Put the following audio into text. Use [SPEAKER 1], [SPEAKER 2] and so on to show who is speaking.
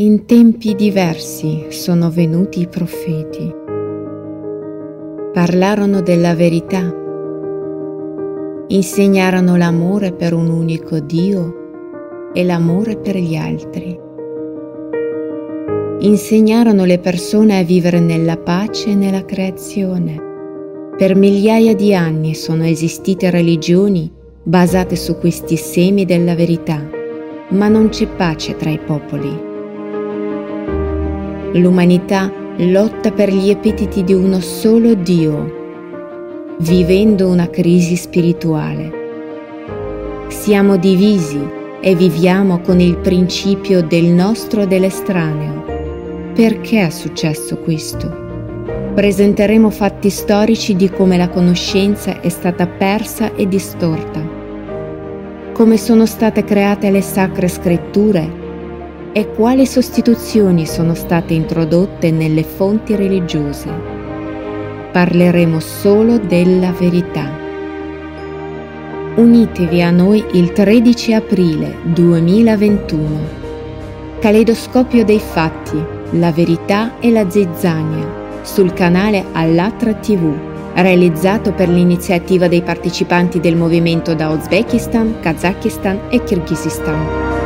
[SPEAKER 1] In tempi diversi sono venuti i profeti. Parlarono della verità. Insegnarono l'amore per un unico Dio e l'amore per gli altri. Insegnarono le persone a vivere nella pace e nella creazione. Per migliaia di anni sono esistite religioni basate su questi semi della verità, ma non c'è pace tra i popoli. L'umanità lotta per gli epiteti di uno solo Dio, vivendo una crisi spirituale. Siamo divisi e viviamo con il principio del nostro e dell'estraneo. Perché è successo questo? Presenteremo fatti storici di come la conoscenza è stata persa e distorta, come sono state create le sacre scritture e quali sostituzioni sono state introdotte nelle fonti religiose. Parleremo solo della verità. Unitevi a noi il 13 aprile 2021. Caleidoscopio dei fatti, la verità e la zizzania sul canale Allatra TV, realizzato per l'iniziativa dei partecipanti del movimento da Uzbekistan, Kazakistan e Kirghizistan.